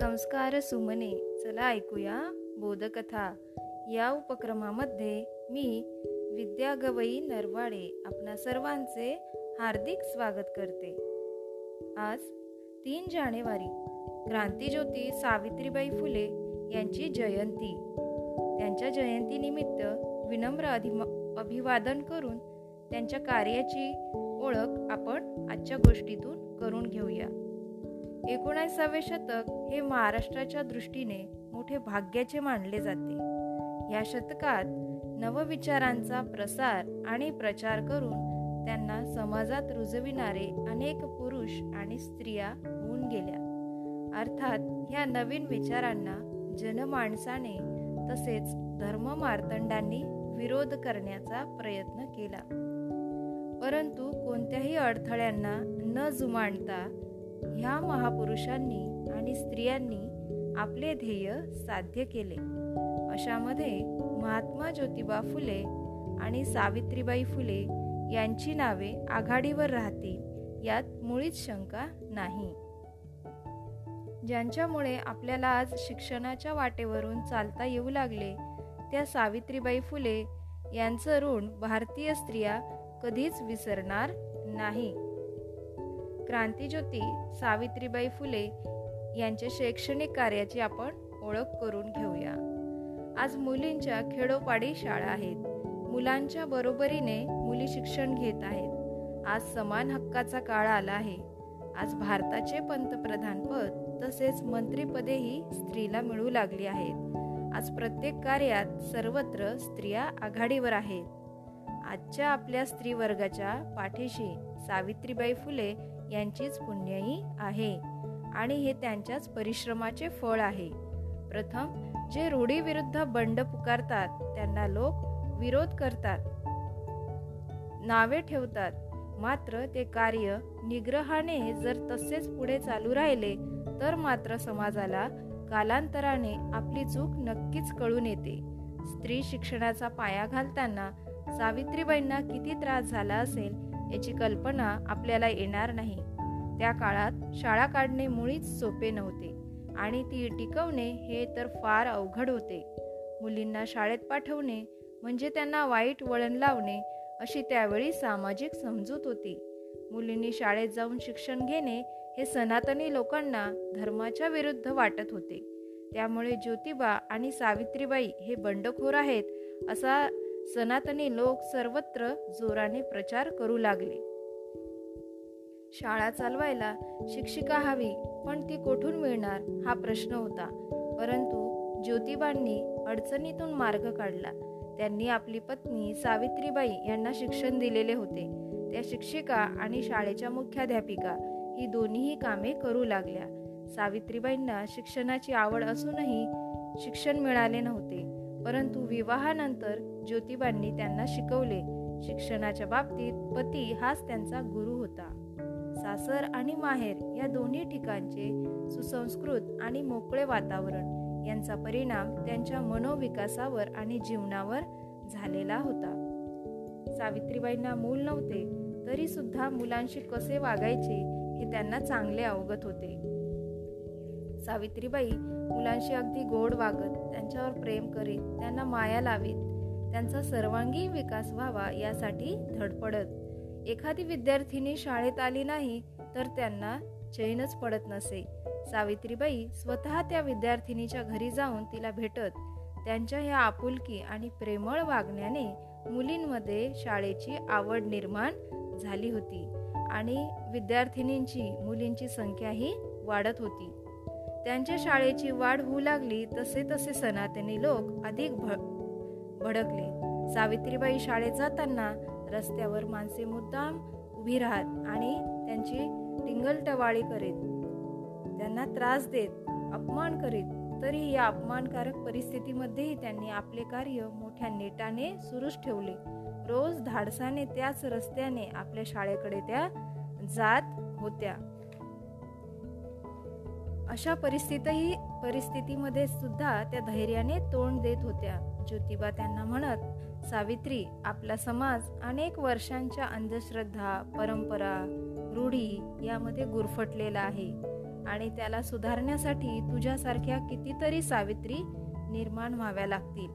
संस्कार सुमने. चला ऐकूया बोधकथा. या उपक्रमामध्ये मी विद्या गवई नरवाडे आपणा सर्वांचे हार्दिक स्वागत करते. आज तीन जानेवारी क्रांतीज्योती सावित्रीबाई फुले यांची जयंती. त्यांच्या जयंतीनिमित्त विनम्र अधिम अभिवादन करून त्यांच्या कार्याची ओळख आपण आजच्या गोष्टीतून करून घेऊया. एकोणासावे शतक हे महाराष्ट्राच्या दृष्टीने मोठे भाग्याचे मानले जाते. या शतकात नवविचारांचा प्रसार आणि प्रचार करून त्यांना समाजात रुजविणारे अनेक पुरुष आणि स्त्रिया होऊन गेल्या. अर्थात ह्या नवीन विचारांना जनमाणसाने तसेच धर्म मार्तंडांनी विरोध करण्याचा प्रयत्न केला. परंतु कोणत्याही अडथळ्यांना न जुमानता ह्या महापुरुषांनी आणि स्त्रियांनी आपले ध्येय साध्य केले. अशामध्ये महात्मा ज्योतिबा फुले आणि सावित्रीबाई फुले यांची नावे आघाडीवर राहतील यात मुळीच शंका नाही. ज्यांच्यामुळे आपल्याला आज शिक्षणाच्या वाटेवरून चालता येऊ लागले त्या सावित्रीबाई फुले यांचं ऋण भारतीय स्त्रिया कधीच विसरणार नाही. क्रांतीज्योती सावित्रीबाई फुले यांच्या शैक्षणिक कार्याची आपण ओळख करून घेऊया. आज मुलींच्या खेडोपाडी शाळा आहेत. मुलांच्या बरोबरीने मुली शिक्षण घेत आहेत. आज समान हक्काचा काळ आला आहे. आज भारताचे पंतप्रधान पद तसेच मंत्रीपदेही स्त्रीला मिळू लागली आहेत. आज प्रत्येक कार्यात सर्वत्र स्त्रिया आघाडीवर आहेत. आजच्या आपल्या स्त्री वर्गाच्या पाठीशी सावित्रीबाई फुले यांचीच पुण्यही आहे आणि हे त्यांच्याच परिश्रमाचे फळ आहे. प्रथम जे रूढीविरुद्ध बंड पुकारतात त्यांना लोक विरोध करतात. नावे ठेवतात. मात्र ते कार्य निग्रहाने जर तसेच पुढे चालू राहिले तर मात्र समाजाला कालांतराने आपली चूक नक्कीच कळून येते. स्त्री शिक्षणाचा पाया घालताना सावित्रीबाईंना किती त्रास झाला असेल याची कल्पना आपल्याला येणार नाही. त्या काळात शाळा काढणे मुळीच सोपे नव्हते आणि ती टिकवणे हे तर फार अवघड होते. मुलींना शाळेत पाठवणे म्हणजे त्यांना वाईट वळण लावणे अशी त्यावेळी सामाजिक समजूत होती. मुलींनी शाळेत जाऊन शिक्षण घेणे हे सनातनी लोकांना धर्माच्या विरुद्ध वाटत होते. त्यामुळे ज्योतिबा आणि सावित्रीबाई हे बंडखोर आहेत असा सनातनी लोक सर्वत्र जोराने प्रचार करू लागले. शाळा चालवायला शिक्षिका हवी पण ती कुठून मिळणार हा प्रश्न होता. परंतु ज्योतिबांनी अडचणीतून मार्ग काढला. त्यांनी आपली पत्नी सावित्रीबाई यांना शिक्षण दिलेले होते. त्या शिक्षिका आणि शाळेच्या मुख्याध्यापिका ही दोन्हीही कामे करू लागल्या. सावित्रीबाईंना शिक्षणाची आवड असूनही शिक्षण मिळाले नव्हते परंतु विवाहानंतर ज्योतिबांनी त्यांना शिकवले. शिक्षणाच्या बाबतीत पती हाच त्यांचा गुरु होता. सासर आणि माहेर या दोन्ही ठिकाणचे सुसंस्कृत आणि मोकळे वातावरण यांचा परिणाम त्यांच्या मनोविकासावर आणि जीवनावर झालेला होता. सावित्रीबाईंना मूल नव्हते तरी सुद्धा मुलांशी कसे वागायचे हे त्यांना चांगले अवगत होते. सावित्रीबाई मुलांशी अगदी गोड वागत त्यांच्यावर प्रेम करीत त्यांना माया लावीत त्यांचा सर्वांगीण विकास व्हावा यासाठी धडपडत. एखादी विद्यार्थिनी शाळेत आली नाही तर त्यांना चैनच पडत नसे. सावित्रीबाई स्वतः त्या विद्यार्थिनीच्या घरी जाऊन तिला भेटत. त्यांच्या ह्या आपुलकी आणि प्रेमळ वागण्याने मुलींमध्ये शाळेची आवड निर्माण झाली होती आणि विद्यार्थिनींची मुलींची संख्याही वाढत होती. त्यांच्या शाळेची वाढ होऊ लागली तसे तसे सनातनी लोक अधिक भडकले. सावित्रीबाई शाळेत जाताना रस्त्यावर माणसे मुद्दाम उभी राहत आणि त्यांची टिंगलटवाळी करीत. त्यांना त्रास देत अपमान करीत. तरी या अपमानकारक परिस्थितीमध्येही त्यांनी आपले कार्य मोठ्या नेटाने सुरूच ठेवले. रोज धाडसाने त्याच रस्त्याने आपल्या शाळेकडे त्या जात होत्या. अशा परिस्थितीही परिस्थितीमध्ये सुद्धा त्या धैर्याने तोंड देत होत्या. ज्योतिबा त्यांना म्हणत सावित्री आपला समाज अनेक वर्षांच्या अंधश्रद्धा परंपरा रूढी यामध्ये गुरफटलेला आहे आणि त्याला सुधारण्यासाठी तुझ्यासारख्या कितीतरी सावित्री निर्माण व्हाव्या लागतील.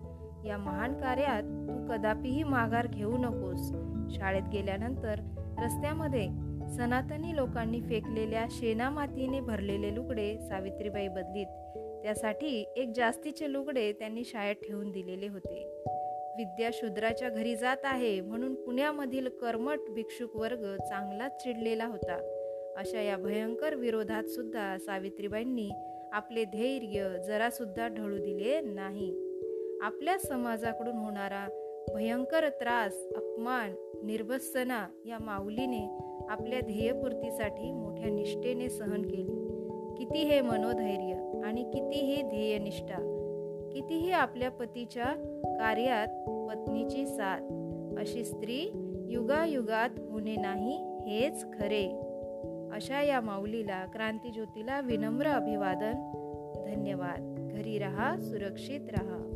या महान कार्यात तू कदापिही माघार घेऊ नकोस. शाळेत गेल्यानंतर रस्त्यामध्ये सनातनी लोकांनी फेकलेल्या शेना मातीने भरलेले लुगडे सावित्रीबाई बदलीत. त्यासाठी एक जास्तीचे लुगडे त्यांनी शाळेत ठेवून दिलेले होते. विद्या शूद्राच्या घरी जात आहे म्हणून पुण्यामधील कर्मट भिक्षुक वर्ग चांगलाच चिडलेला होता. अशा या भयंकर विरोधात सुद्धा सावित्रीबाईंनी आपले धैर्य जरासुद्धा ढळू दिले नाही. आपल्या समाजाकडून होणारा भयंकर त्रास अपमान निर्भत्सना या माऊलीने आपल्या ध्येयपूर्तीसाठी मोठ्या निष्ठेने सहन केली. किती हे मनोधैर्य आणि कितीही ध्येयनिष्ठा. कितीही आपल्या पतीच्या कार्यात पत्नीची साथ. अशी स्त्री युगायुगात होणे नाही हेच खरे. अशा या माऊलीला क्रांतीज्योतीला विनम्र अभिवादन. धन्यवाद. घरी रहा सुरक्षित रहा.